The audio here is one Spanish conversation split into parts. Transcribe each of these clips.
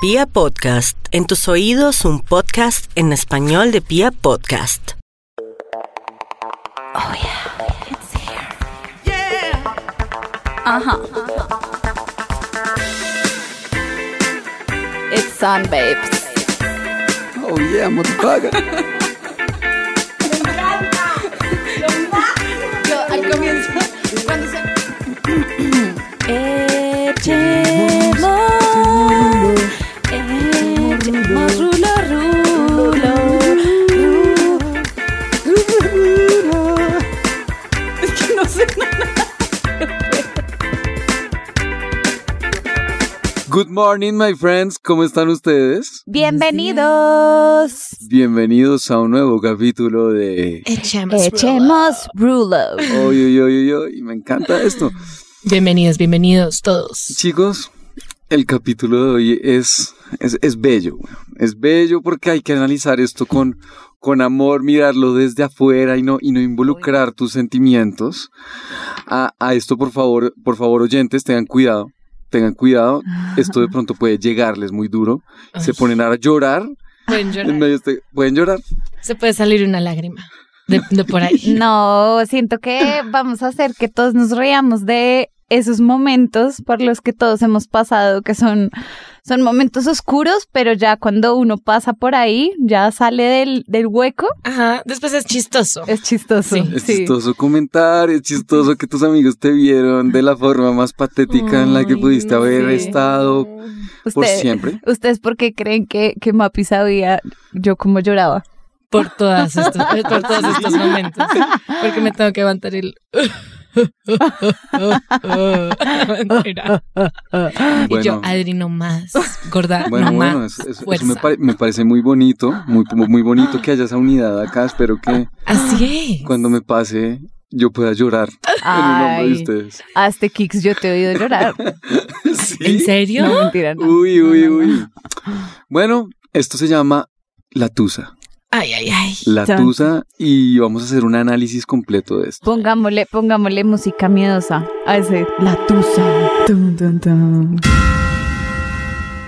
Pia Podcast, en tus oídos un podcast en español de Pia Podcast. Oh yeah, it's here. Yeah. Ajá. It's sun, babes. Oh yeah, motherfucker. Yo al comienzo, cuando se... Echemos, Good morning, my friends. ¿Cómo están ustedes? Bienvenidos. Bienvenidos a un nuevo capítulo de. Echemos. Echemos rulo. Oy, oy, oy, oy, oy. Me encanta esto. Bienvenidos, bienvenidos todos. Chicos, el capítulo de hoy es, es, es bello. Es bello porque hay que analizar esto con, con amor, mirarlo desde afuera y no, y no involucrar tus sentimientos. A, a esto, por favor, por favor, oyentes, tengan cuidado. Tengan cuidado. Esto de pronto puede llegarles muy duro. Se ponen a llorar. Pueden En llorar. medio de este- ¿Pueden llorar? Se puede salir una lágrima de, de por ahí. No, siento que vamos a hacer que todos nos reamos de esos momentos por los que todos hemos pasado, que son, son momentos oscuros, pero ya cuando uno pasa por ahí, ya sale del, del hueco, Ajá, después es chistoso. es chistoso. Sí. Es chistoso comentar, es chistoso que tus amigos te vieron de la forma más patética en la que pudiste haber estado por siempre. ¿Ustedes por qué creen que, que Mapi sabía yo cómo lloraba? Por, todas estos, eh, por todos estos momentos. Porque me tengo que levantar el... Y yo, Bueno. Adri, no más. Gorda, Bueno, no bueno, más. eso, eso- eso Fuerza. me, pare- me parece muy bonito, muy, muy bonito que haya esa unidad acá. Espero que Así es. cuando me pase yo pueda llorar en el nombre de ustedes. hasta Kix yo te he oído llorar. ¿Sí? ¿En serio? No, mentira, no. Uy, uy, uy. Bueno, esto se llama La Tusa. Ay, ay, ay. La. Tusa y vamos a hacer un análisis completo de esto. Pongámosle, pongámosle música miedosa a ese La Tusa. Tun.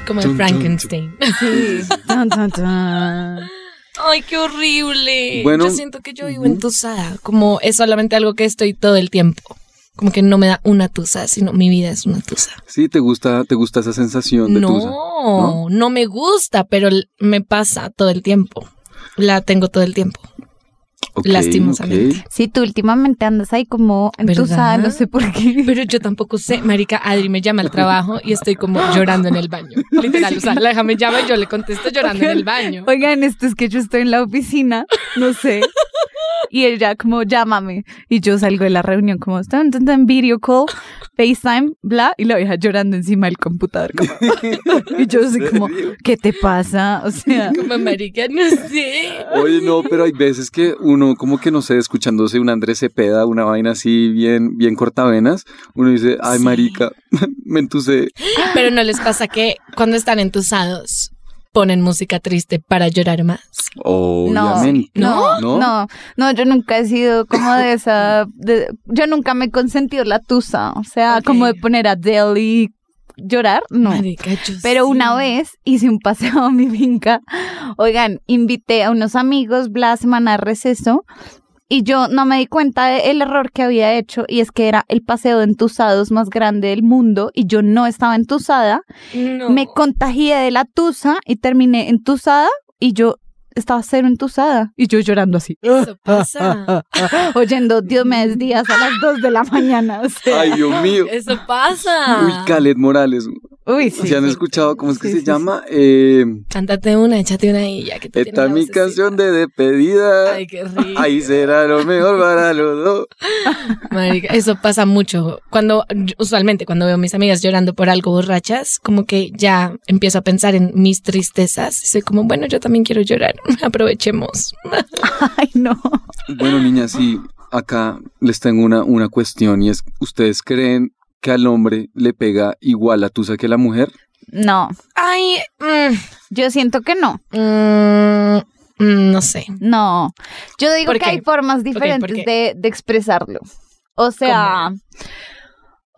Como el Frankenstein. Sí. Ay, qué horrible. Bueno, yo siento que yo vivo entusada. Como es solamente algo que estoy todo el tiempo. Como que no me da una tusa, sino mi vida es una tusa. Sí, te gusta, te gusta esa sensación de No, tusa. no, me gusta, pero me pasa todo el tiempo. La tengo todo el tiempo. Ok, Lastimosamente. ok. Sí, tú últimamente andas ahí como entusada, no sé por qué. Pero yo tampoco sé, marica, Adri me llama al trabajo y estoy como llorando en el baño. Literal, o sea, la hija me llama y yo le contesto llorando en el baño. Oigan, esto es que yo estoy en la oficina, no sé. Y ella como, llámame. Y yo salgo de la reunión como, están en video call, FaceTime, bla. Y la vieja llorando encima del computador. como, y yo así como, ¿qué te pasa? O sea, Como marica, no sé. Oye, no, pero hay veces que uno, como que no sé, escuchándose un Andrés Cepeda, una vaina así bien, bien cortavenas, uno dice, ay, Sí. marica, me entusé. Pero no les pasa que cuando están entusados ponen música triste para llorar más. Obviamente. no, ¿No? no, no, yo nunca he sido como de esa, de- yo nunca me he consentido la tusa, o sea, como de poner a Adele y llorar, no. Marica, Pero sí. una vez hice un paseo a mi finca. Oigan, invité a unos amigos, bla, semana de receso. Y yo no me di cuenta del error que había hecho. Y es que era el paseo de entusados más grande del mundo. Y yo no estaba entusada. No. Me contagié de la tusa y terminé entusada. Y yo estaba cero entusada. Y yo llorando así. Eso pasa. Oyendo Diomedes Díaz a las 2 de la mañana. O sea, Ay, Dios mío. Eso pasa. Uy, Calet Morales. Uy, sí. ¿Se han escuchado cómo es que Sí, se sí, llama? Eh, Cántate una, échate una ahí, ya que te esta es mi canción de despedida. Ay, qué rico. Ahí será lo mejor para los dos. Marica, eso pasa mucho. Cuando, usualmente, cuando veo a mis amigas llorando por algo borrachas, como que ya empiezo a pensar en mis tristezas. Y soy como, bueno, yo también quiero llorar. Aprovechemos. Ay, no. Bueno, niñas, sí, acá les tengo una, una cuestión y es, ¿ustedes creen que al hombre le pega igual la tusa que a la mujer? No. Ay, mm, Yo siento que no. mm, mm, no sé. No, yo digo ¿Por que qué? hay formas ¿por diferentes de, de expresarlo. O sea,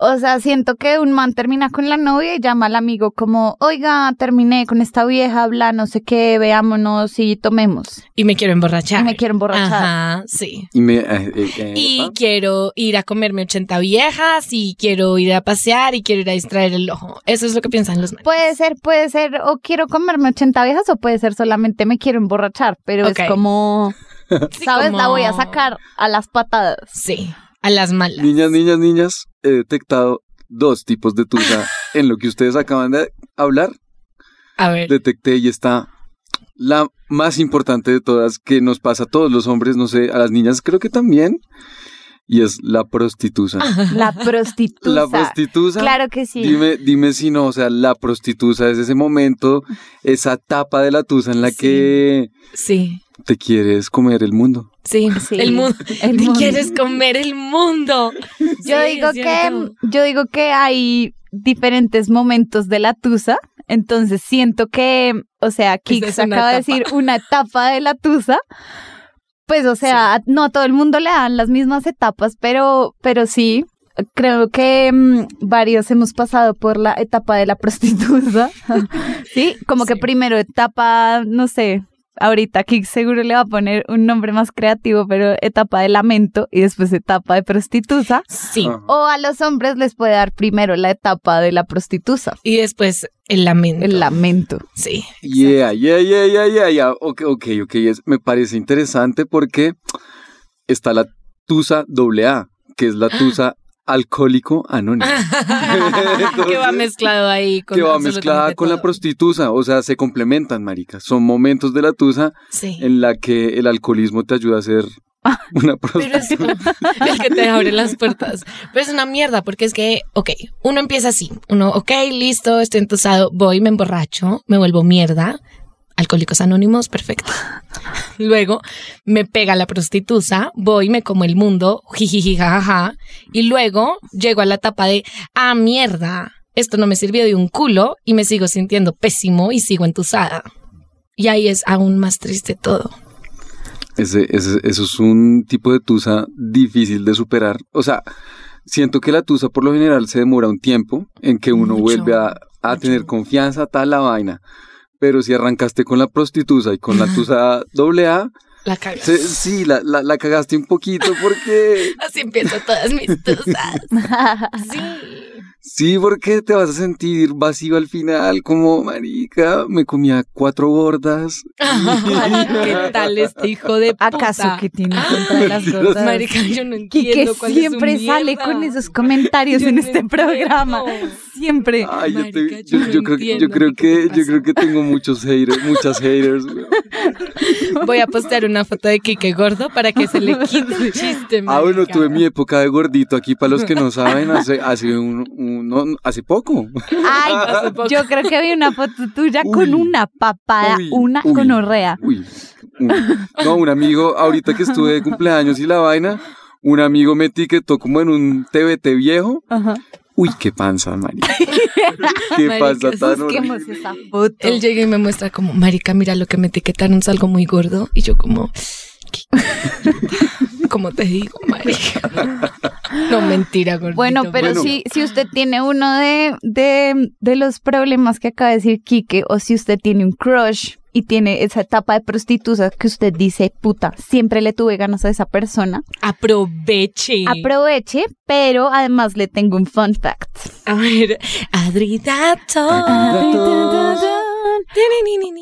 O sea, siento que un man termina con la novia y llama al amigo como, oiga, terminé con esta vieja, habla, no sé qué, veámonos y tomemos. Y me quiero emborrachar. Y me quiero emborrachar. Ajá, sí. Y me... eh, eh, eh, Y ¿ah? quiero ir a comerme 80 viejas y quiero ir a pasear y quiero ir a distraer el ojo. Eso es lo que piensan los manes. Puede ser, puede ser, o quiero comerme 80 viejas o puede ser solamente me quiero emborrachar, pero es como, Sí, ¿sabes? como- La voy a sacar a las patadas. Sí, a las malas. Niñas, niñas, niñas, he detectado dos tipos de tusa en lo que ustedes acaban de hablar. A ver. Detecté y está la más importante de todas que nos pasa a todos los hombres, no sé, a las niñas creo que también, y es la prostitusa. La prostituta. La prostitusa. Claro que sí. Dime, dime si no, o sea, la prostitusa es ese momento, esa etapa de la tusa en la Sí. que Sí, te quieres comer el mundo. Sí. Sí, El mundo. el Te mundo. quieres comer el mundo. Yo Sí, digo que, yo digo que hay diferentes momentos de la tusa. Entonces siento que, o sea, Kix es acaba de decir una etapa de la tusa. Pues, o sea, no a todo el mundo le dan las mismas etapas, pero, pero sí, creo que mm, varios hemos pasado por la etapa de la prostituta. sí, como que primero etapa, no sé, ahorita Kix seguro le va a poner un nombre más creativo, pero etapa de lamento y después etapa de prostituta. Sí. Ajá. O a los hombres les puede dar primero la etapa de la prostituta, Y después el lamento. el lamento. Sí. Yeah, yeah, yeah, yeah, yeah, yeah. Ok, ok, ok. Es- me parece interesante porque está la tusa doble A, que es la tusa alcohólico anónimo. que va mezclado ahí con que va mezclada con la todo. prostituta, o sea, se complementan, marica. Son momentos de la tusa Sí. en la que el alcoholismo te ayuda a ser una Pero es prostituta. el que te abre las puertas. Pero es una mierda, porque es que, ok, uno empieza así. Uno, ok, listo, estoy entusado, voy, me emborracho, me vuelvo mierda. Alcohólicos anónimos, perfecto. Luego me pega la prostituta, voy, me como el mundo, jijiji, jajaja. Y luego llego a la etapa de, ah, mierda, esto no me sirvió de un culo y me sigo sintiendo pésimo y sigo entusada. Y ahí es aún más triste todo. Ese, ese- eso es un tipo de tusa difícil de superar. O sea, siento que la tusa por lo general se demora un tiempo en que uno Mucho, vuelve a, a tener confianza, tal la vaina. Pero si arrancaste con la prostituta y con la tusa doble A, La cagas. se- sí, la, la, la cagaste un poquito porque... Así empiezan todas mis tusas. Sí. Sí, porque te vas a sentir vacío al final, como marica, me comía cuatro gordas. ¿Qué tal este hijo de puta? ¿Acaso que tiene contra las gordas? Marica, yo no Quique entiendo cuál es su siempre sale mierda. con esos comentarios Yo en no este entiendo. programa. Siempre. Ay, yo, te- yo yo- no yo creo, que- yo entiendo creo que te yo pasa. creo que tengo muchos haters, muchas haters. Voy a postear una foto de Kike gordo para que se le quite el chiste. Ah, bueno, tuve mi época de gordito aquí para los que no saben, hace hace un, un- no, hace poco. Ay, Hace poco. yo creo que vi una foto tuya con una papada, uy, una uy. gonorrea. Uy, un- no, un amigo, ahorita que estuve de cumpleaños y la vaina, un amigo me etiquetó como en un TBT viejo. Ajá. Uy, qué panza, marica. qué panza tan Busquemos horrible. esa foto. Él llega y me muestra como, marica, mira lo que me etiquetaron, es algo muy gordo. Y yo como, ¿cómo te digo, marica? No, mentira, gordito. Bueno, pero Bueno. si, si usted tiene uno de, de, de los problemas que acaba de decir Quique, o si usted tiene un crush y tiene esa etapa de prostituta que usted dice, puta, siempre le tuve ganas a esa persona, Aproveche. aproveche, pero además le tengo un fun fact. A ver, Adri Datos. La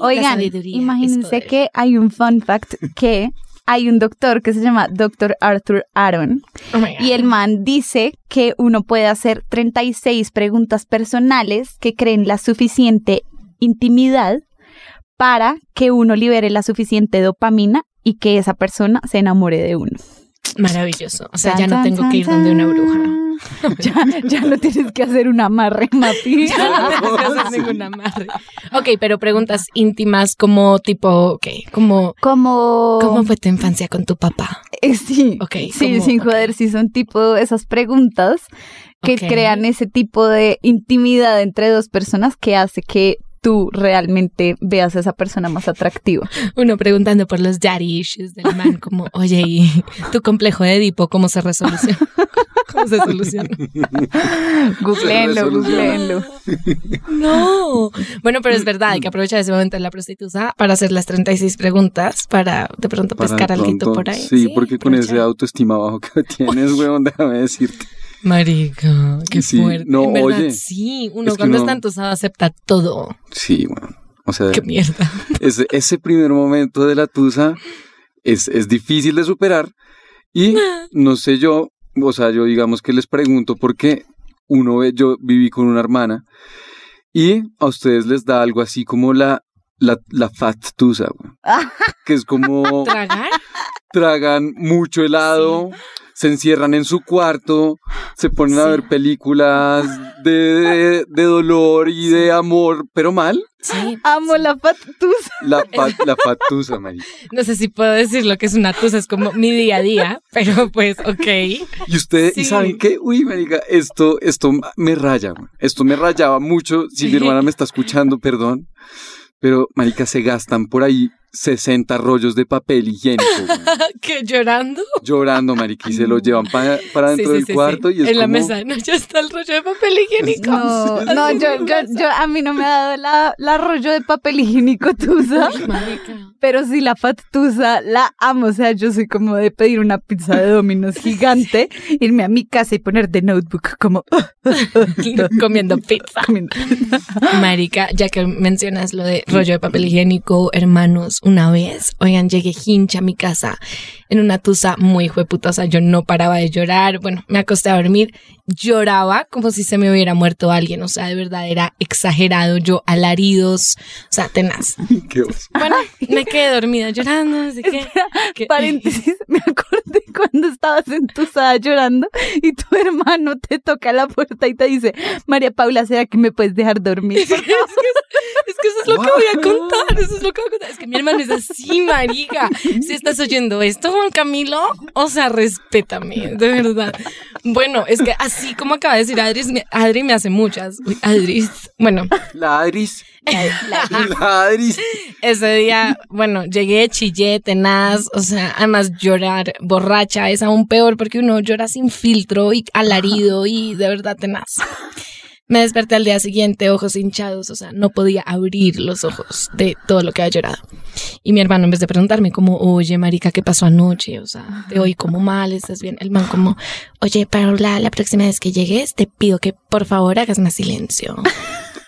Oigan, imagínense que hay un fun fact que hay un doctor que se llama Dr. Arthur Aaron Oh y el man dice que uno puede hacer 36 preguntas personales que creen la suficiente intimidad para que uno libere la suficiente dopamina y que esa persona se enamore de uno. Maravilloso. O sea, ya no tengo que ir donde una bruja. Ya, ya no tienes que hacer un amarre, Mapi. Ya no tengo que hacer ninguna amarre. Ok, pero preguntas íntimas como tipo, ok, como, Como... ¿cómo fue tu infancia con tu papá? Eh, Sí, Ok, sí, como- sin joder, sí son tipo esas preguntas que crean ese tipo de intimidad entre dos personas que hace que tú realmente veas a esa persona más atractiva. Uno preguntando por los daddy issues del man, como, oye, ¿y tu complejo de Edipo cómo se resoluciona? ¿Cómo se soluciona? Googleenlo, googleenlo. No. Bueno, pero es verdad, hay que aprovechar ese momento de la prostituta para hacer las 36 preguntas, para de pronto Para pescar algo por ahí. Sí, porque con ese autoestima bajo que tienes, weón, déjame decirte. Marica, qué Sí, fuerte. no, En verdad, oye, sí, uno es cuando uno- está entusado acepta todo. Sí, weón. O sea, Qué mierda. ese, ese primer momento de la tusa es, es difícil de superar y no sé yo, o sea, yo digamos que les pregunto porque uno ve, yo viví con una hermana y a ustedes les da algo así como la, la, la fat tusa, weón. que es como ¿Tragar? tragan mucho helado, se encierran en su cuarto, se ponen a ver películas de, de, de dolor y de amor, pero mal. Sí. Amo la patusa. La, fatusa, marica. No sé si puedo decir lo que es una tusa, es como mi día a día, pero pues, ok. Y ustedes, ¿y Sí. saben qué? Uy, marica, esto, esto me raya. Esto me rayaba mucho. Si mi hermana me está escuchando, perdón. Pero, marica, se gastan por ahí 60 rollos de papel higiénico. ¿Qué llorando? Llorando, marica, y se lo llevan pa- para Sí, dentro sí, del sí, cuarto sí. y es en la mesa, no, ya está el rollo de papel higiénico. No, no, yo, yo, yo, a mí no me ha dado la, la rollo de papel higiénico tusa, Marica. pero sí la fatusa la amo. O sea, yo soy como de pedir una pizza de Domino's gigante, irme a mi casa y poner de notebook como Comiendo pizza. comiendo. Marica, ya que mencionas lo de rollo de papel higiénico, hermanos, una vez, oigan, llegué hincha a mi casa en una tusa muy jueputa, o sea, yo no paraba de llorar, bueno, me acosté a dormir, lloraba como si se me hubiera muerto alguien, o sea, de verdad era exagerado, yo alaridos, o sea, tenaz. Qué. Bueno, me quedé dormida llorando, así que... que- Paréntesis, me acordé cuando estabas entusada llorando y tu hermano te toca la puerta y te dice, María Paula, ¿será que me puedes dejar dormir? Es que, es que eso es lo que voy a contar, eso es lo que voy a contar. Es que mi hermano es así, marica. Si estás oyendo esto, Juan Camilo, o sea, respétame, de verdad. Bueno, es que así como acaba de decir Adri, me- Adri me hace muchas. Uy, Adri, bueno, La Adris. La Adris. ese día, bueno, llegué, chillé, tenaz, o sea, además llorar borracha es aún peor porque uno llora sin filtro y alarido y de verdad tenaz. Me desperté al día siguiente, ojos hinchados, o sea, no podía abrir los ojos de todo lo que había llorado. Y mi hermano, en vez de preguntarme como, oye, marica, ¿qué pasó anoche? O sea, te oí como mal, ¿estás bien? El man como, oye, Paula, la próxima vez que llegues, te pido que por favor hagas más silencio.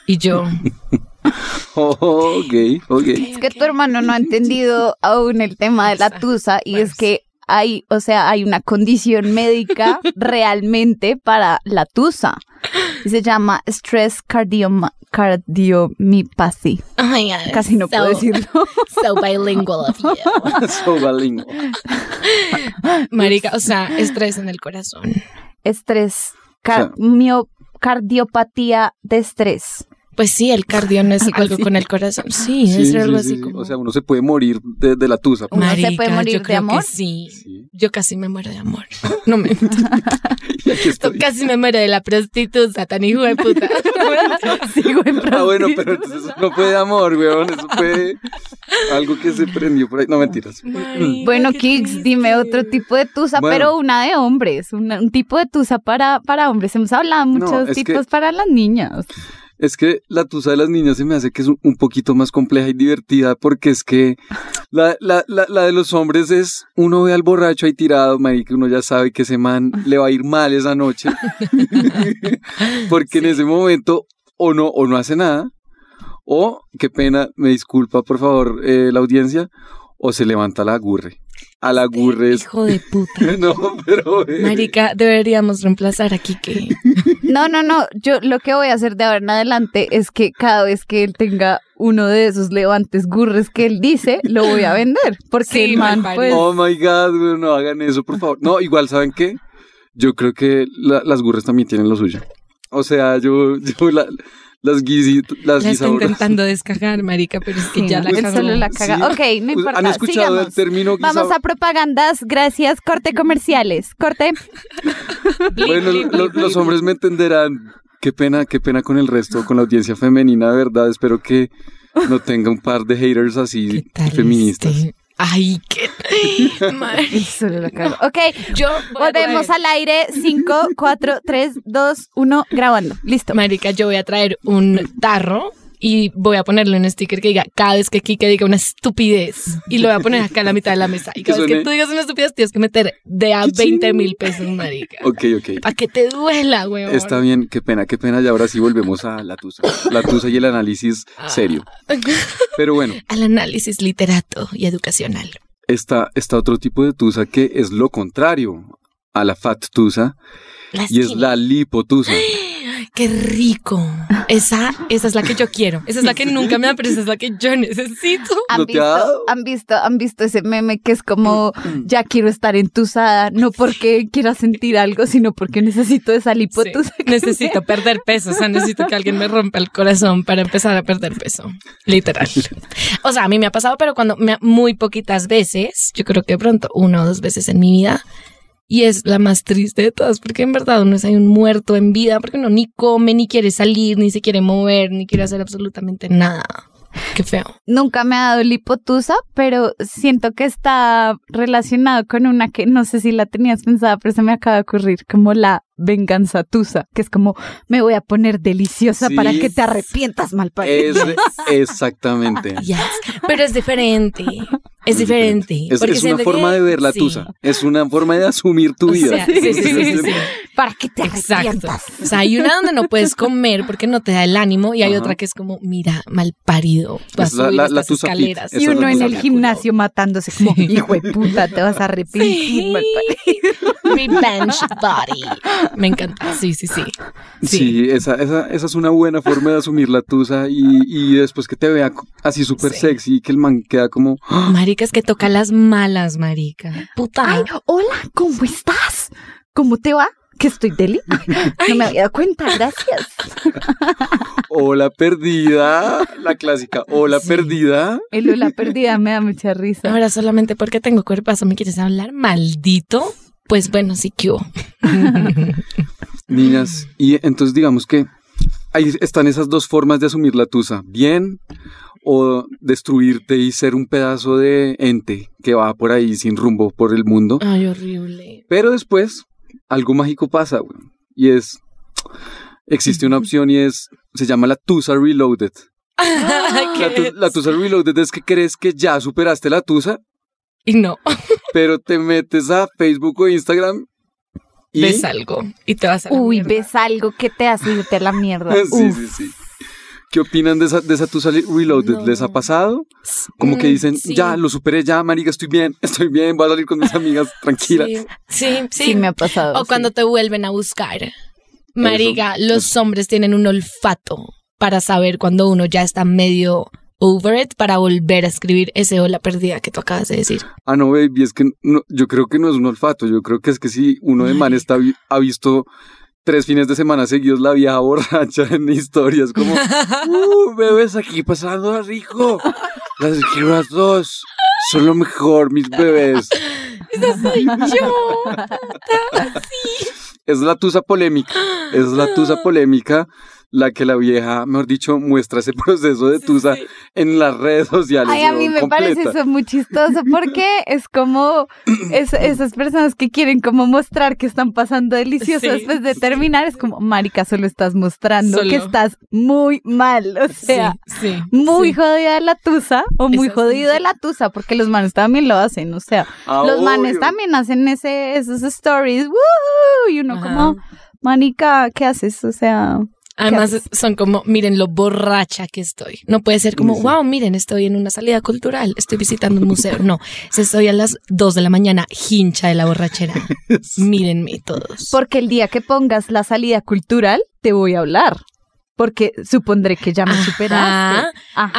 Y yo, Oh, ok, ok. Es que tu hermano no ha entendido aún el tema de la tusa y es que hay, o sea, hay una condición médica realmente para la tusa. Y se llama stress cardioma, cardiomyopathy. oh my God, Casi no puedo decirlo. So bilingual of you. So bilingual. Marica, o sea, estrés en el corazón. Estrés, car- cardiopatía de estrés. Pues sí, el cardio no es Algo así. con el corazón. Sí, Sí, es sí, algo sí, así sí. como. O sea, uno se puede morir de, de la tusa. Uno se Marica, puede morir yo de amor. Que sí. Sí. Yo casi me muero de amor. No me. Casi me muero de la prostituta, tan hijo de puta. Sigo en Ah, bueno, pero entonces eso no fue de amor, weón. Eso fue algo que se prendió por ahí. No, mentiras. Marica, Bueno, Kix, dime otro tipo de tusa, Bueno. pero una de hombres, una- un tipo de tusa para, para hombres. Hemos hablado No, muchos que- tipos para las niñas. Es que la tusa de las niñas se me hace que es un, poquito más compleja y divertida porque es que la, la, la, la de los hombres es uno ve al borracho ahí tirado, marica, uno ya sabe que ese man le va a ir mal esa noche. porque en ese momento o no, o no hace nada, o, qué pena, me disculpa por favor eh, la audiencia, o se levanta la gurre. A la gurre es... Hijo de puta. No, pero... eh, Marica, deberíamos reemplazar a Kike. No, no, no. Yo lo que voy a hacer de ahora en adelante es que cada vez que él tenga uno de esos levantes gurres que él dice, lo voy a vender. Porque Sí, el man, pues. Oh my god, güey, no hagan eso, por favor. No, igual, ¿saben qué? Yo creo que la- las gurres también tienen lo suyo. O sea, yo, yo la- las guisi, las La está intentando descargar, marica, pero es que sí, ya la cagó. solo la caga. Sí. Ok, no Pues, importa. ¿Han escuchado sigamos. el término Vamos a propagandas. Gracias. Corte comerciales. Corte. Bueno, lo- los hombres me entenderán Qué pena, qué pena con el resto, con la audiencia femenina, de verdad. Espero que no tenga un par de haters así ¿Qué tal feministas. este? Ay, qué. Solo la cago. Ok, Yo volvemos traer- al aire. 5, 4, 3, 2, 1, grabando. Listo. Marica, yo voy a traer un tarro y voy a ponerle un sticker que diga cada vez que Kike diga una estupidez y lo voy a poner acá en la mitad de la mesa. Y cada vez que tú digas una estupidez tienes que meter de a 20 mil pesos, marica. Ok, ok. Para que te duela, weón. Está bien, qué pena, qué pena. Y ahora sí volvemos a la tusa. La tusa y el análisis serio. Pero bueno, Al análisis literato y educacional. está, está otro tipo de tusa que es lo contrario a la fat tusa y es la lipotusa. ¡Qué rico! Esa, esa es la que yo quiero. Esa es la que nunca me da, pero esa es la que yo necesito. ¿Han ¿No te visto, han visto, han visto ese meme que es como ya quiero estar entusada, no porque quiera sentir algo, sino porque necesito esa lipotusa. Sí, necesito perder peso, o sea, necesito que alguien me rompa el corazón para empezar a perder peso, literal. O sea, a mí me ha pasado, pero cuando me, muy poquitas veces, yo creo que de pronto una o dos veces en mi vida, y es la más triste de todas, porque en verdad uno es ahí un muerto en vida, porque uno ni come, ni quiere salir, ni se quiere mover, ni quiere hacer absolutamente nada. Qué feo. Nunca me ha dado lipotusa, pero siento que está relacionado con una que no sé si la tenías pensada, pero se me acaba de ocurrir, como la venganza tusa, que es como me voy a poner deliciosa Sí. para que te arrepientas mal Es exactamente. Yes. Pero es diferente. Es diferente. Es, porque es una forma que- de ver la sí. tusa. Es una forma de asumir tu O vida. sea, sí, sí, sí, sí, sí. para que te Exacto. arrepientas. O sea, hay una donde no puedes comer porque no te da el ánimo y hay Ajá. otra que es como, mira, mal parido, vas Es a la- subir la- la estas escaleras. Y la uno en el gimnasio matándose como, Sí. hijo de puta, te vas a arrepentir. mal parido". Revenge body. Me encanta. Sí, sí, sí. Sí, esa, esa, esa es una buena forma de asumir la tusa y, y después que te vea así súper Sí. sexy y que el man queda como... ¡ah! Marica, es que toca las malas, marica. Puta. Ay, hola, ¿cómo estás? ¿Cómo te va? Que estoy deli. No me había dado cuenta, gracias. Hola perdida, la clásica, hola Sí. perdida. El hola perdida me da mucha risa. Ahora solamente porque tengo cuerpazo me quieres hablar, maldito. Pues bueno, sí que hubo. Niñas, y entonces digamos que ahí están esas dos formas de asumir la tusa, bien o destruirte y ser un pedazo de ente que va por ahí sin rumbo por el mundo. Ay, horrible. Pero después algo mágico pasa, güey, y es existe una opción y es se llama la tusa reloaded. La, tu- la tusa reloaded es que crees que ya superaste la tusa, Y no, pero te metes a Facebook o Instagram y ves algo y te vas a la Uy, mierda. ves algo que te hace irte a la mierda. Sí, Uf. sí, sí. ¿Qué opinan de esa, de esa tusa reloaded? No. ¿Les ha pasado? Como que Mm, dicen, sí. ya, lo superé, ya, marica, estoy bien, estoy bien, voy a salir con mis amigas, tranquila. Sí, sí, sí. Sí, me ha pasado. O sí. cuando te vuelven a buscar. Marica, Eso, los hombres tienen un olfato para saber cuando uno ya está medio over it para volver a escribir ese hola perdida que tú acabas de decir. Ah, no, baby, es que no, yo creo que no es un olfato, yo creo que es que si uno de man está, ha visto tres fines de semana seguidos la vieja borracha en historias, como, uh, bebés aquí pasando rico, las giras dos, son lo mejor, mis bebés. Soy yo. Es la tusa polémica, es la tusa polémica la que la vieja, mejor dicho, muestra ese proceso de tusa en las redes sociales. Ay, a mí me parece eso muy chistoso porque es como es- esas personas que quieren como mostrar que están pasando delicioso Sí, después de sí. terminar. Es como, marica, solo estás mostrando Solo. que estás muy mal. O sea, sí, sí. muy sí. jodida de la tusa o muy Eso jodido sí. de la tusa porque los manes también lo hacen. O sea, Ah, los manes también hacen ese, esos stories. Y uno Ajá. como, manica, ¿qué haces? O sea... Además son como, miren lo borracha que estoy. No puede ser como, wow, miren, estoy en una salida cultural, estoy visitando un museo. No, estoy a las 2 de la mañana, hincha de la borrachera. Mírenme todos. Porque el día que pongas la salida cultural, te voy a hablar. Porque supondré que ya me Ajá, superaste. Ajá.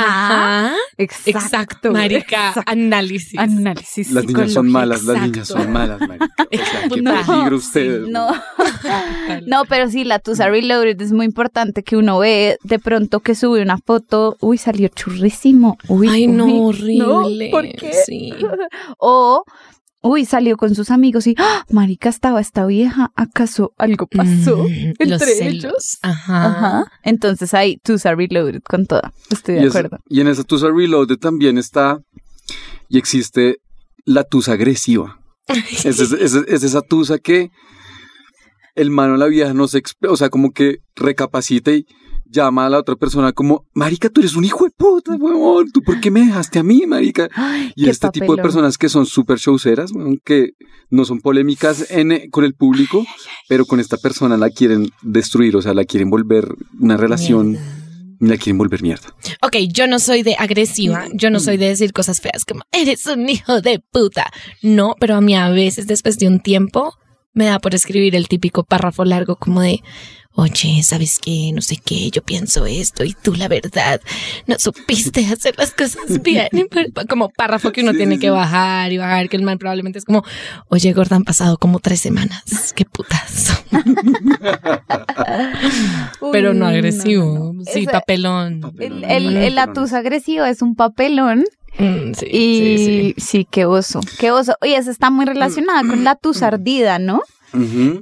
Ajá. Exacto. Exacto, marica, exacto. análisis. Análisis. Las niñas son malas, las niñas son malas, marica. O sea, qué No, peligro ustedes. No. no, pero sí, la Tusa Reloaded es muy importante que uno ve de pronto que sube una foto. Uy, salió churrísimo. Uy, Ay, no, horrible. ¿por qué? Sí. O, uy, salió con sus amigos y, ¡ah! marica, estaba esta vieja, ¿acaso algo pasó Mm, entre ellos? Ajá. Ajá. Entonces ahí, Tusa Reloaded con toda. Estoy de Y, es- acuerdo. y en esa tusa reloaded también está y existe la tusa agresiva. Es, es- es- es esa tusa que el mano la vieja no se exp- o sea, como que recapacita y llama a la otra persona como, marica, tú eres un hijo de puta, huevón, ¿tú por qué me dejaste a mí, marica? Ay, Y este tipo de personas que son súper showceras, weón, que no son polémicas en, eh, con el público, pero con esta persona la quieren destruir, o sea, la quieren volver una relación, Mierda. la quieren volver mierda. Ok, yo no soy de agresiva, yo no soy de decir cosas feas como eres un hijo de puta. No, pero a mí a veces después de un tiempo me da por escribir el típico párrafo largo como de, oye, ¿sabes qué? No sé qué, yo pienso esto y tú la verdad no supiste hacer las cosas bien. Como párrafo que uno Sí, tiene sí, que bajar y bajar, que el man probablemente es como, oye, gorda, han pasado como tres semanas, qué putas. Uy, pero no no, agresivo, no, no. sí, Ese- papelón. El, el, el atusa agresivo es un papelón Mm, sí, y sí, sí. sí, qué oso, qué oso. Y eso está muy relacionada con la tusa ardida,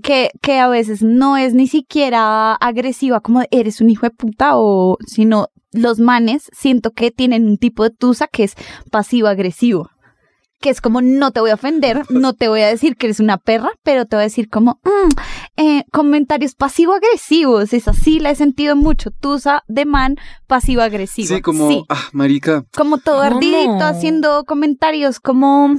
Que, que a veces no es ni siquiera agresiva como eres un hijo de puta o sino los manes siento que tienen un tipo de tusa que es pasivo agresivo. Que es como no te voy a ofender, no te voy a decir que eres una perra, pero te voy a decir como mm, eh, comentarios pasivo-agresivos. Es así, la he sentido mucho. Tusa de man pasivo-agresivo. Sí, como, ah, marica, como todo ardidito haciendo comentarios como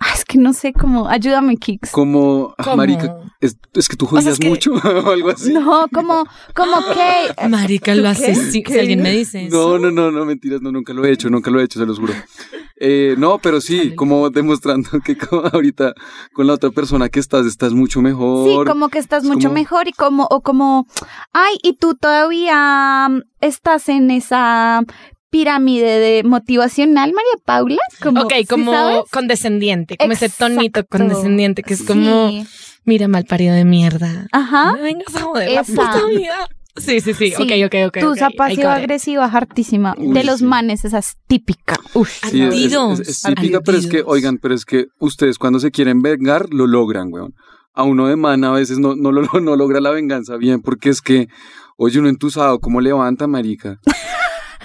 ah, es que no sé cómo ayúdame Kix como, ah, marica, es, es que tú sea, jodías es que- mucho o algo así. no como como que Marica, lo hace. Si, ¿Qué si alguien me dice No, eso. no, no, no, mentiras, no, nunca lo he hecho, nunca lo he hecho, se los juro. Eh, no, pero sí, como demostrando que como ahorita con la otra persona que estás, estás mucho mejor. sí como que estás es mucho como- mejor y como o como ay y tú todavía mm, estás en esa pirámide de motivacional María Paula como Ok, ¿sí como sabes? condescendiente, como ese tonito condescendiente que es como, Sí. mira, mal parido de mierda. ajá No me vengas a joder la Esa. puta vida. Sí, sí, sí, Sí. ok, ok, ok. Tusa ok, I got pasiva agresiva hartísima Uy, de los sí. manes esa es típica Uf. Sí, es, es- Ardidos, es- es típica, pero es que, oigan, pero es que ustedes cuando se quieren vengar, lo logran, weón. A uno de mana a veces no, no, lo, no logra la venganza bien, porque es que, oye, uno entusado, ¿cómo levanta, marica?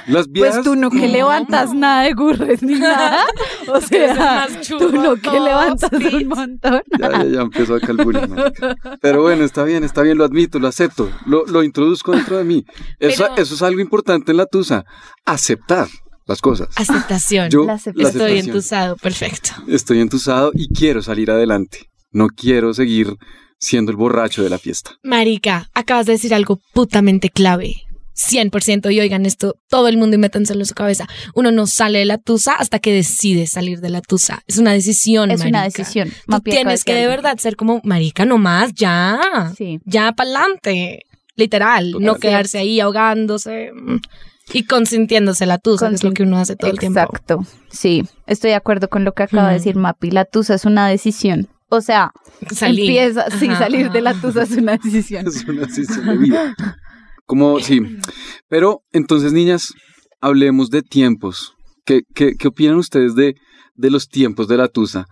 Las viejas... Pues tú no que levantas no. nada de gurres ni nada. O sea, tú no que levantas un montón. Ya, ya, ya empezó a calcular. marica. Pero bueno, está bien, está bien, lo admito, lo acepto, lo, lo introduzco dentro de mí. Eso, Pero- eso es algo importante en la tusa, aceptar las cosas. Aceptación. Yo, La aceptación. Estoy entusado, perfecto. Estoy entusado y quiero salir adelante. No quiero seguir siendo el borracho de la fiesta. Marica, acabas de decir algo putamente clave. 100% y oigan esto, todo el mundo y métanselo en su cabeza. Uno no sale de la tusa hasta que decide salir de la tusa. Es una decisión, Es una decisión. Tú Mapi, tienes que de decir verdad ser como, marica, no más, ya. Sí. Ya pa'lante. Literal. No quedarse ahí ahogándose mm, y consintiéndose la tusa, que es lo que uno hace todo el tiempo. Exacto. Sí, estoy de acuerdo con lo que acaba de decir Mapi. La tusa es una decisión. O sea, Salir. empieza, sí, Ajá, salir de la tusa es una decisión. Es una decisión de vida. Como, sí. Pero entonces, niñas, hablemos de tiempos. ¿Qué, qué, qué opinan ustedes de, de los tiempos de la tusa?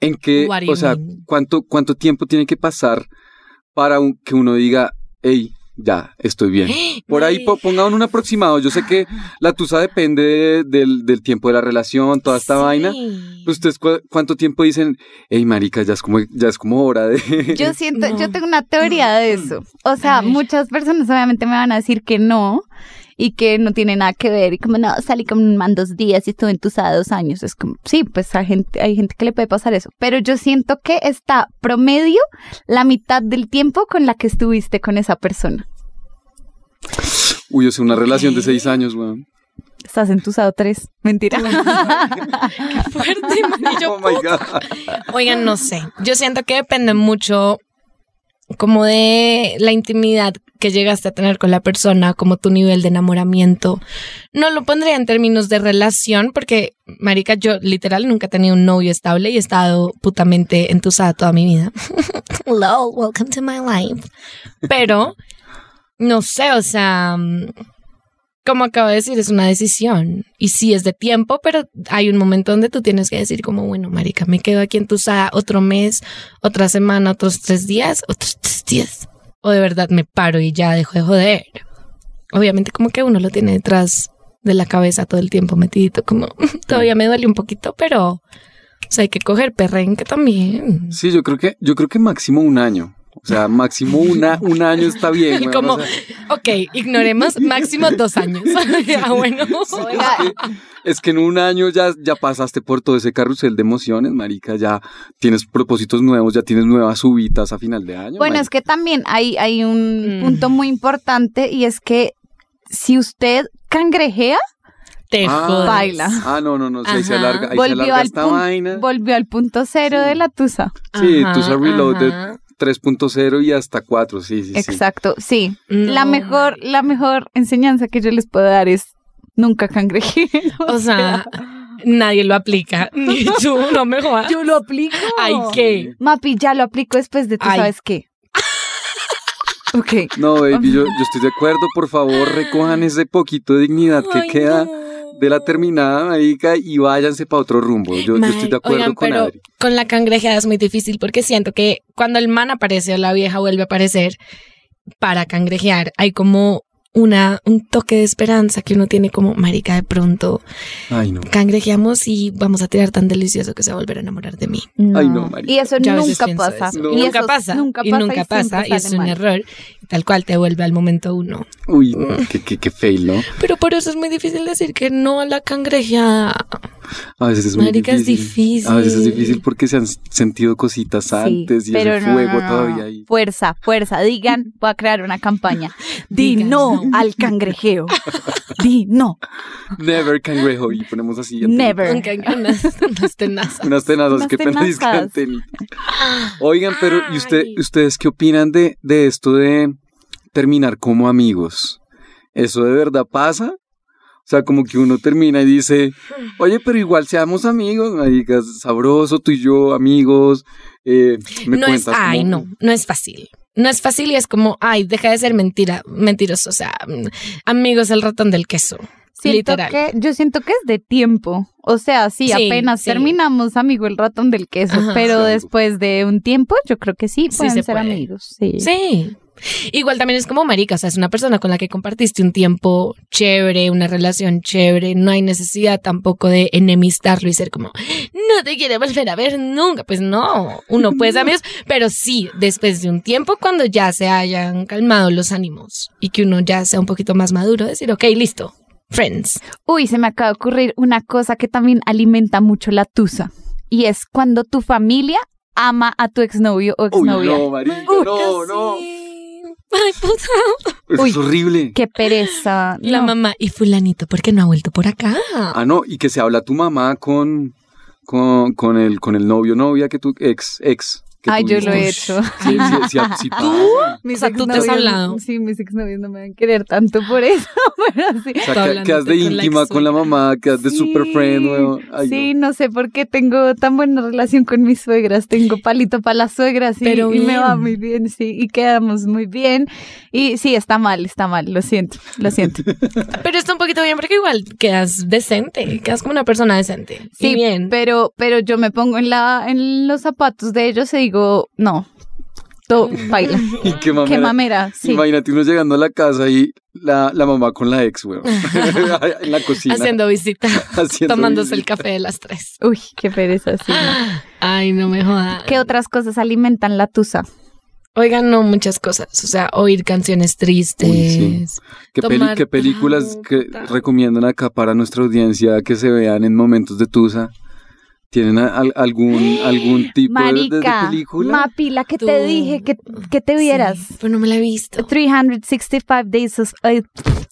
¿En qué, o sea, mean? cuánto, cuánto tiempo tiene que pasar para un- que uno diga, hey, ya, estoy bien? Por ahí po- pongan un aproximado. Yo sé que la tusa depende de- del, del tiempo de la relación, toda esta Sí. vaina. Pues, ¿Ustedes cu- cuánto tiempo dicen, hey, marica, ya es como, ya es como hora de... Yo siento, No. yo tengo una teoría de eso. O sea, muchas personas obviamente me van a decir que no y que no tiene nada que ver y como no, salí con un man dos días y estuve entusada dos años. Es como, sí, pues hay gente, hay gente que le puede pasar eso. Pero yo siento que está promedio la mitad del tiempo con la que estuviste con esa persona. Uy, o sea, una relación de seis años, weón. Estás entusado tres. Mentira. Qué fuerte, man, yo, Oh my. God. Oigan, no sé. Yo siento que depende mucho como de la intimidad que llegaste a tener con la persona, como tu nivel de enamoramiento. No lo pondría en términos de relación, porque, marica, yo literal nunca he tenido un novio estable y he estado putamente entusada toda mi vida. Hello, welcome to my life. Pero, no sé, o sea, como acabo de decir, es una decisión. Y sí es de tiempo, pero hay un momento donde tú tienes que decir como, bueno, marica, me quedo aquí en tu sala otro mes, otra semana, otros tres días, otros tres días. O de verdad me paro y ya dejo de joder. Obviamente como que uno lo tiene detrás de la cabeza todo el tiempo metidito, como todavía me duele un poquito, pero o hay que coger perrenque también. Sí, yo creo que, yo creo que máximo un año. O sea, máximo una, un año está bien. Y como, o sea, ok, ignoremos máximo dos años. ah, bueno. Oiga, es que en un año ya, ya pasaste por todo ese carrusel de emociones, marica, ya tienes propósitos nuevos, ya tienes nuevas subitas a final de año. Bueno, marica. es que también hay, hay un Mm. punto muy importante y es que si usted cangrejea, Te Ah, jodas. baila. Ah, no, no, no, sí, ahí se alarga, ahí se volvió alarga al, esta pun- vaina. volvió al punto cero Sí. de la tusa. Sí, Ajá, Tusa Reloaded ajá. 3.0 y hasta 4, sí, sí, sí. Exacto, sí. La No, mejor, la mejor enseñanza que yo les puedo dar es nunca cangrejen. O sea, nadie lo aplica. Ni tú, no me jodas. yo lo aplico. Ay, ¿qué? Mapi, ya lo aplico después de tú Ay. sabes qué. Ok. No, baby, yo, yo estoy de acuerdo, por favor, recojan ese poquito de dignidad que Ay, queda no. De la terminada, marica, y váyanse para otro rumbo. Yo, yo estoy de acuerdo oigan, con pero Adri. con la cangrejeada es muy difícil porque siento que cuando el man aparece o la vieja vuelve a aparecer para cangrejear, hay como una, un toque de esperanza que uno tiene como, marica, de pronto Ay, no. cangrejeamos y vamos a tirar tan delicioso que se va a volver a enamorar de mí. Ay, no, marica. Y eso Yo nunca pasa. eso. No. Y nunca eso pasa. Nunca y pasa nunca y pasa. siempre Y es un mal. error. Tal cual te vuelve al momento uno. Uy, no, qué, qué, qué fail, ¿no? Pero por eso es muy difícil decir que no a la cangrejeada. A veces es muy Marica, es difícil. difícil. A veces es difícil porque se han sentido cositas Sí, antes y pero ese no, fuego no, no, todavía ahí. Fuerza, fuerza. Digan, voy a crear una campaña. Di Digan no, al cangrejeo. Di no. Never cangrejo y ponemos así. Never. Unas, unas tenazas. Unas tenazas, qué pena. Oigan, pero ¿y usted, ustedes qué opinan de, de esto de terminar como amigos? ¿Eso de verdad pasa? O sea, como que uno termina y dice, oye, pero igual seamos amigos, maricas, sabroso, tú y yo, amigos. eh, me no es, ay, cómo- no, no es fácil. No es fácil y es como, ay, deja de ser mentira, mentiroso. O sea, mm, amigos, el ratón del queso. Siento literal. que, yo siento que es de tiempo. O sea, sí, Sí, apenas sí. terminamos, amigo, el ratón del queso. Ajá. pero Sí, después de un tiempo, yo creo que sí, Sí pueden se ser puede. amigos. Sí. Sí. Igual también es como marica, o sea, es una persona con la que compartiste un tiempo chévere, una relación chévere, no hay necesidad tampoco de enemistarlo y ser como, no te quiero volver a ver nunca. Pues no, uno puede ser amigos, pero sí, después de un tiempo, cuando ya se hayan calmado los ánimos y que uno ya sea un poquito más maduro, decir, ok, listo, friends. Uy, se me acaba de ocurrir una cosa que también alimenta mucho la tusa. Y es cuando tu familia ama a tu exnovio o Uy, exnovia. no, marica, no, no. Ay, puta. Eso Uy, es horrible. Qué pereza. La no. mamá, y fulanito, ¿por qué no ha vuelto por acá? Ah, no, y que se habla tu mamá con, con, con el, con el novio, novia que tu ex, ex. Que Ay, yo lo he hecho. Sí, sí, sí, sí pasa. Mis O sea, tú te has hablado. Sí, mis exnovios no me van a querer tanto por eso, pero sí. O sea, Tú que- quedas de hablándote con la íntima con la mamá, quedas de super friend. Ay, sí, no. no. sé por qué tengo tan buena relación con mis suegras. Tengo palito para las suegras y, Pero y me va muy bien, sí, y quedamos muy bien. Y sí, está mal, está mal, lo siento, lo siento. Pero está un poquito bien porque igual quedas decente, quedas como una persona decente. Sí, y bien. pero, pero yo me pongo en la, en los zapatos de ellos y digo, no, todo baila. Y qué mamera. Qué mamera, sí. Imagínate uno llegando a la casa y la, la mamá con la ex, weón. en la cocina. Haciendo visita, haciendo tomándose el café de las tres. Uy, qué pereza, sí. no. Ay, no me jodas. ¿Qué otras cosas alimentan la tusa? Oigan, no, muchas cosas. O sea, oír canciones tristes. Uy, sí. ¿Qué, peli- Tomar qué películas que recomiendan acá para nuestra audiencia que se vean en momentos de tusa? ¿Tienen a- al- algún, algún tipo de- de, de Marica, película? Mapi, la que Tú- te dije que, que te vieras. Sí, pero no me la he visto. 365 days of... ay,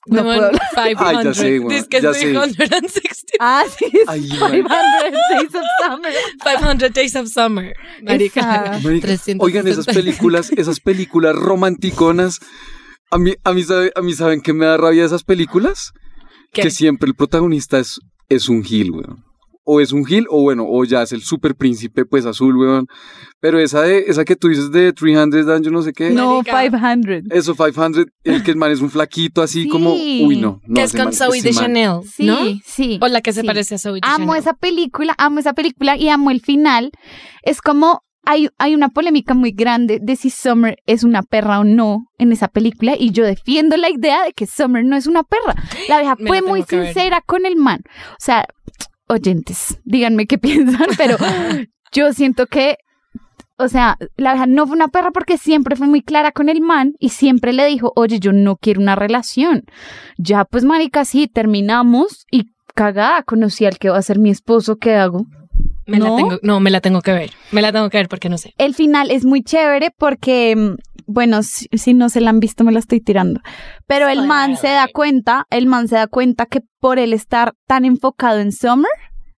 no Women puedo hablar. 500. Ay, ya sé, güey, Dice que es ya sé. 360. Ah, sí, Ay, 500 days of summer. 500 Days of Summer. Marica. Marica, 360. Oigan, esas películas, esas películas romanticonas, a mí, a mí, sabe- a mí ¿saben qué me da rabia esas películas? ¿Qué? Que siempre el protagonista es, es un gil, weón. O es un Gil, o bueno, o ya es el super príncipe, pues azul, weón. Pero esa de, esa que tú dices de 300 Dan, yo no sé qué. No, Marica. 500. Eso, 500, el que el man es un flaquito así Sí. como, uy, no. no que es con Zoe de man- Chanel, Sí, ¿no? sí. O la que se sí. parece a Zoe de Amo Chanel. esa película, amo esa película y amo el final. Es como hay, hay una polémica muy grande de si Summer es una perra o no en esa película y yo defiendo la idea de que Summer no es una perra. La vieja Me fue muy ver. sincera con el man. O sea, oyentes, díganme qué piensan, pero yo siento que, o sea, la vieja no fue una perra porque siempre fue muy clara con el man y siempre le dijo, oye, yo no quiero una relación. Ya, pues, marica, sí, terminamos y cagada, conocí al que va a ser mi esposo, ¿qué hago? Me la ¿No? tengo, no, me la tengo que ver. Me la tengo que ver porque no sé. El final es muy chévere porque, mm, bueno, si, si no se la han visto, me la estoy tirando. Pero el man se da cuenta, el man se da cuenta que por él estar tan enfocado en Summer,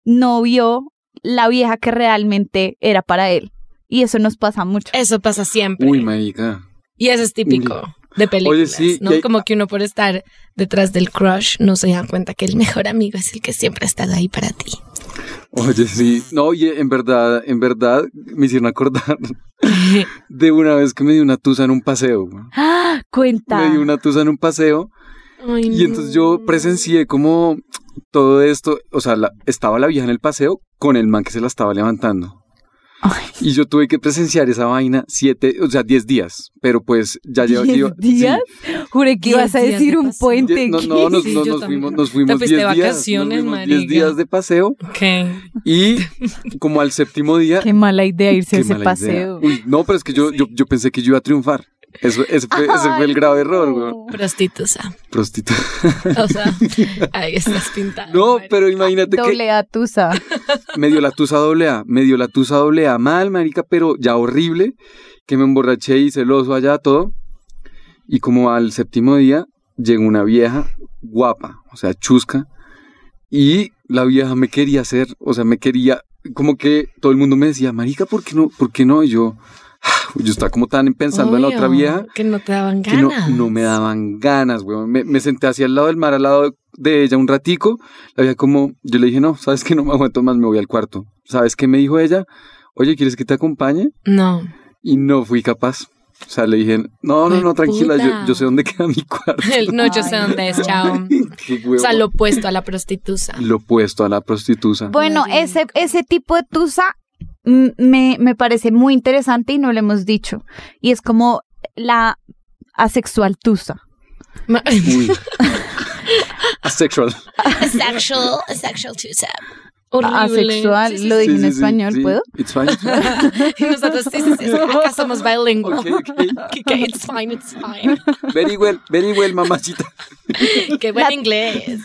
no vio la vieja que realmente era para él. Y eso nos pasa mucho. Eso pasa siempre. Uy, marica. y eso es típico de películas, sí, ¿no? y hay- Como que uno por estar detrás del crush no se da cuenta que el mejor amigo es el que siempre ha estado ahí para ti. Oye, sí. No, oye, en verdad, en verdad, me hicieron acordar de una vez que me di una tusa en un paseo. ¡Ah! Cuenta. Me di una tusa en un paseo Ay, y entonces yo presencié como todo esto, o sea, la- estaba la vieja en el paseo con el man que se la estaba levantando. Ay. Y yo tuve que presenciar esa vaina siete, o sea, diez días, pero pues ya llevo... ¿Diez iba- días? Juré que ibas a decir de un sí. puente. Die- No, no, nos, Sí, no, nos fuimos, nos fuimos diez de días, nos vacaciones, fuimos diez días de paseo y como al séptimo día Qué mala idea irse a ese paseo. Uy, no, pero es que yo, yo, yo pensé que yo iba a triunfar. Eso, ese, fue, ese fue el grave error, no. weón. Prostituta. Prostituta. O sea, ahí estás pintada. No, marica. pero imagínate que Doble A tusa. me dio la tusa doble A, me dio la tusa doble A mal, marica, pero ya horrible, que me emborraché y celoso allá, todo. Y como al séptimo día, llegó una vieja guapa, o sea, chusca, y la vieja me quería hacer, o sea, me quería, como que todo el mundo me decía, marica, ¿por qué no? ¿Por qué no? Y yo, yo estaba como tan pensando en la otra vieja. Que no te daban que ganas. no, no me daban ganas, weón. Me, me senté hacia el lado del mar, al lado de ella un ratico. La veía como, yo le dije, no, sabes que no me aguanto más, me voy al cuarto. ¿Sabes qué me dijo ella? Oye, ¿quieres que te acompañe? No. Y no fui capaz. O sea, le dije, no, no, no, tranquila, yo, sé dónde queda mi cuarto. No, yo sé dónde es, chao. O sea, lo opuesto a la prostituta. Lo opuesto a la prostituta. Bueno, ese, ese tipo de tusa me, me parece muy interesante y no lo hemos dicho. Y es como la asexual tusa. Uy. Asexual. Sexual, sexual tusa. Horrible. Asexual, Sí, sí, lo dije en Sí, sí, sí, español, sí. ¿puedo? It's fine. it's fine. Y nosotros, sí, sí, sí, acá somos bilingües. It's fine, it's fine. Very well, very well, mamacita. Qué buen La- inglés.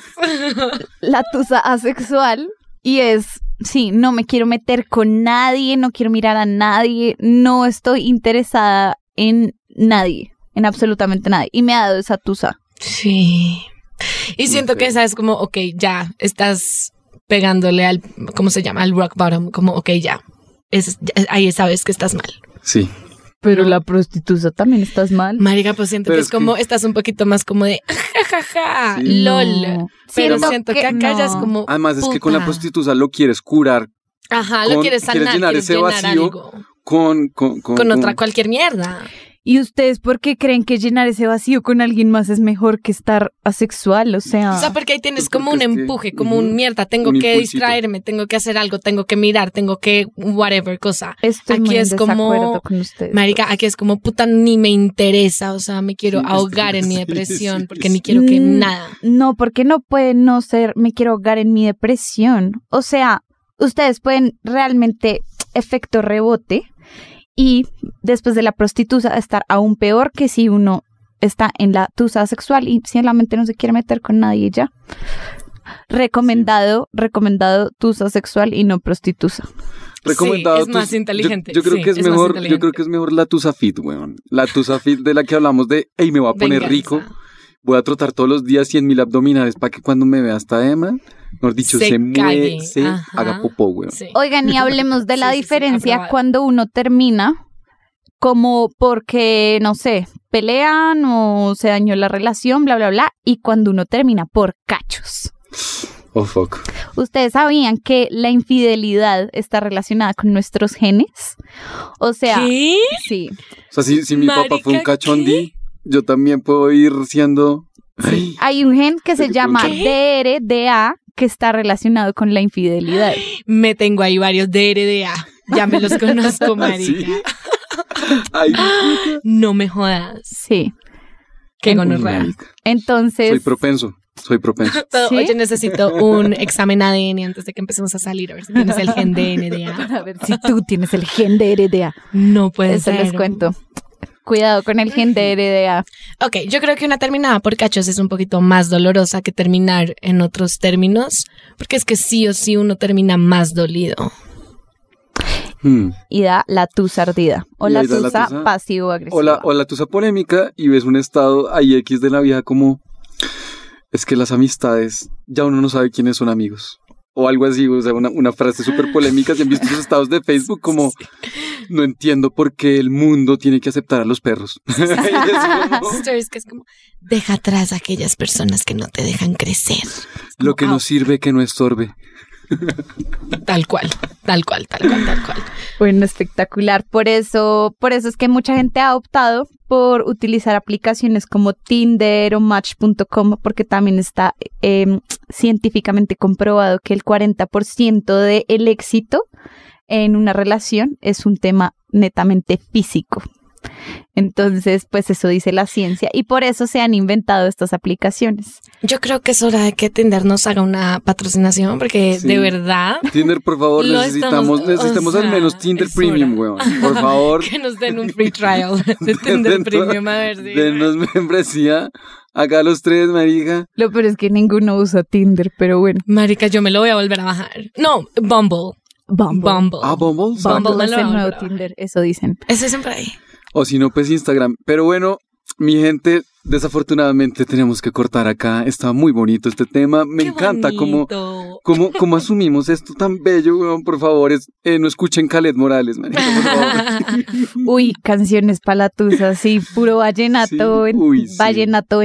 La tusa asexual y es, sí, no me quiero meter con nadie, no quiero mirar a nadie, no estoy interesada en nadie, en absolutamente nadie. Y me ha dado esa tusa. Sí. Y siento que esa es como, ok, ya, estás pegándole al, ¿cómo se llama? Al rock bottom, como, ok, ya. Es, ya- ahí sabes que estás mal. Sí. Pero la prostituta también estás mal. Marica, pues siento Pero que es es como, estás un poquito más como de, jajaja, Sí. lol. No. Pero siento, que, acá ya es no. como. Además, es que con la puta. prostituta lo quieres curar Ajá, lo con- quieres quieres sanar, llenar quieres ese llenar vacío algo. con... Con, con, Con otra cualquier mierda. ¿Y ustedes por qué creen que llenar ese vacío con alguien más es mejor que estar asexual? O sea, O sea, porque ahí tienes Pues como un empuje, como un mierda, tengo un que impulsito. distraerme, tengo que hacer algo, tengo que mirar, tengo que whatever cosa. estoy aquí muy en es como- con ustedes. Marica, aquí es como puta ni me interesa, o sea, me quiero Sí, ahogar en mi depresión sí, porque sí. ni quiero que Mm, nada. No, porque no puede no ser, me quiero ahogar en mi depresión. O sea, ustedes pueden realmente efecto rebote y después de la prostituta estar aún peor que si uno está en la tusa sexual y simplemente no se quiere meter con nadie ya. Recomendado, recomendado tusa sexual y no prostituta. Recomendado. Sí, es más yo- inteligente, Yo, creo sí, que es, mejor, yo creo que es mejor la Tusa Fit, weón. La Tusa Fit de la que hablamos de, hey, me voy a poner Venganza. rico, voy a trotar todos los días 100 mil abdominales para que cuando me vea esta Emma, mejor dicho, Se se, mueve, se ajá. haga popó, weón. Sí. Oigan, y hablemos de la Sí, sí, sí, diferencia cuando uno termina, como porque, no sé, pelean o se dañó la relación, bla, bla, bla, y cuando uno termina por cachos. Oh, fuck. ¿Ustedes sabían que la infidelidad está relacionada con nuestros genes? O sea, ¿Qué? sí. O sea, si, si mi papá fue un cachondi, yo también puedo ir siendo... Ay, Hay un gen que se llama ¿Qué? DRDA que está relacionado con la infidelidad. Me tengo ahí varios de RDA. Ya me los conozco, marica. Sí. ay, No me jodas. Sí. Qué gonorrea. Entonces, Soy propenso, soy propenso. Todo- ¿Sí? Oye, necesito un examen ADN antes de que empecemos a salir, a ver si tienes el gen de NDA. para ver si tú tienes el gen de RDA. No puede Eso ser. les cuento. Cuidado con el gen de RDA. Ok, yo creo que una terminada por cachos es un poquito más dolorosa que terminar en otros términos, porque es que sí o sí uno termina más dolido. Hmm. y da la tusa ardida o la tusa tusa. pasivo-agresiva. O la, o la tusa polémica y ves un estado ahí X de la vieja como... Es que las amistades, ya uno no sabe quiénes son amigos. O algo así, o sea, una, una frase súper polémica. Si han visto esos estados de Facebook como... No entiendo por qué el mundo tiene que aceptar a los perros. Como, que es como, deja atrás a aquellas personas que no te dejan crecer. Lo que Como, no sirve que no estorbe. Tal cual, tal cual, tal cual, tal cual. Bueno, espectacular. Por eso, por eso es que mucha gente ha optado por utilizar aplicaciones como Tinder o Match.com, porque también está eh, científicamente comprobado que el 40% del éxito en una relación es un tema netamente físico. Entonces, pues eso dice la ciencia y por eso se han inventado estas aplicaciones. Yo creo que es hora de que Tinder nos haga una patrocinación, porque Sí. de verdad Tinder, por favor, necesitamos, estamos- necesitamos o al sea, menos Tinder Premium, weón. Por favor, que nos den un free trial de Tinder Premium, a ver si... denos membresía. Acá los tres, marica. Lo peor es que ninguno usa Tinder, pero bueno. Marica, yo me lo voy a volver a bajar. No, Bumble. Bumble. Ah, Bumble. Bumble. Bumble es el nuevo Tinder, eso dicen. Ese siempre ahí. O si no, pues Instagram. Pero bueno, mi gente, desafortunadamente tenemos que cortar acá. Está muy bonito este tema. Me Qué encanta cómo, cómo, cómo asumimos esto tan bello, weón. Por favor, es- eh, no escuchen Khaled Morales, por favor. Uy, canciones palatusas, sí, puro vallenato, Sí, en- uy, sí. vallenato.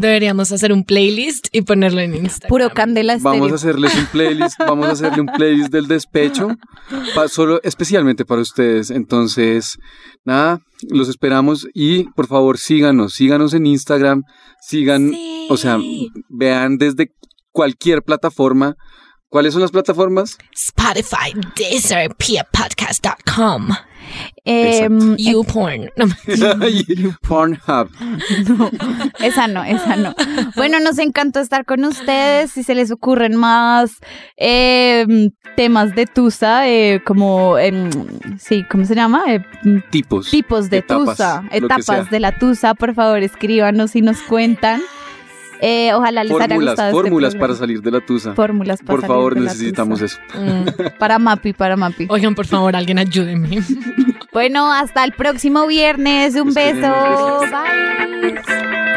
Deberíamos hacer un playlist y ponerlo en Instagram. Puro candela Vamos estéreo. a hacerles un playlist, vamos a hacerle un playlist del despecho, pa- solo especialmente para ustedes. Entonces, nada, los esperamos y por favor síganos, síganos en Instagram, sigan, Sí. o sea, vean desde cualquier plataforma. ¿Cuáles son las plataformas? Spotify, Deezer, PiaPodcast.com, Em, YouPorn. No, Pornhub. esa no, esa no. Bueno, nos encantó estar con ustedes. Si se les ocurren más em, temas de Tusa, eh, como, sí, ¿cómo se llama? Eh, Tipos. tipos de Etapas, Tusa, etapas de la Tusa, por favor, escríbanos y nos cuentan. Eh, ojalá les haya Fórmulas, gustado. este fórmulas para salir de la tusa. Fórmulas para Por salir favor, de la necesitamos tusa. eso. Mm. Para Mapi, para Mapi. Oigan, por favor, alguien ayúdeme. Bueno, hasta el próximo viernes. Un beso. Bye.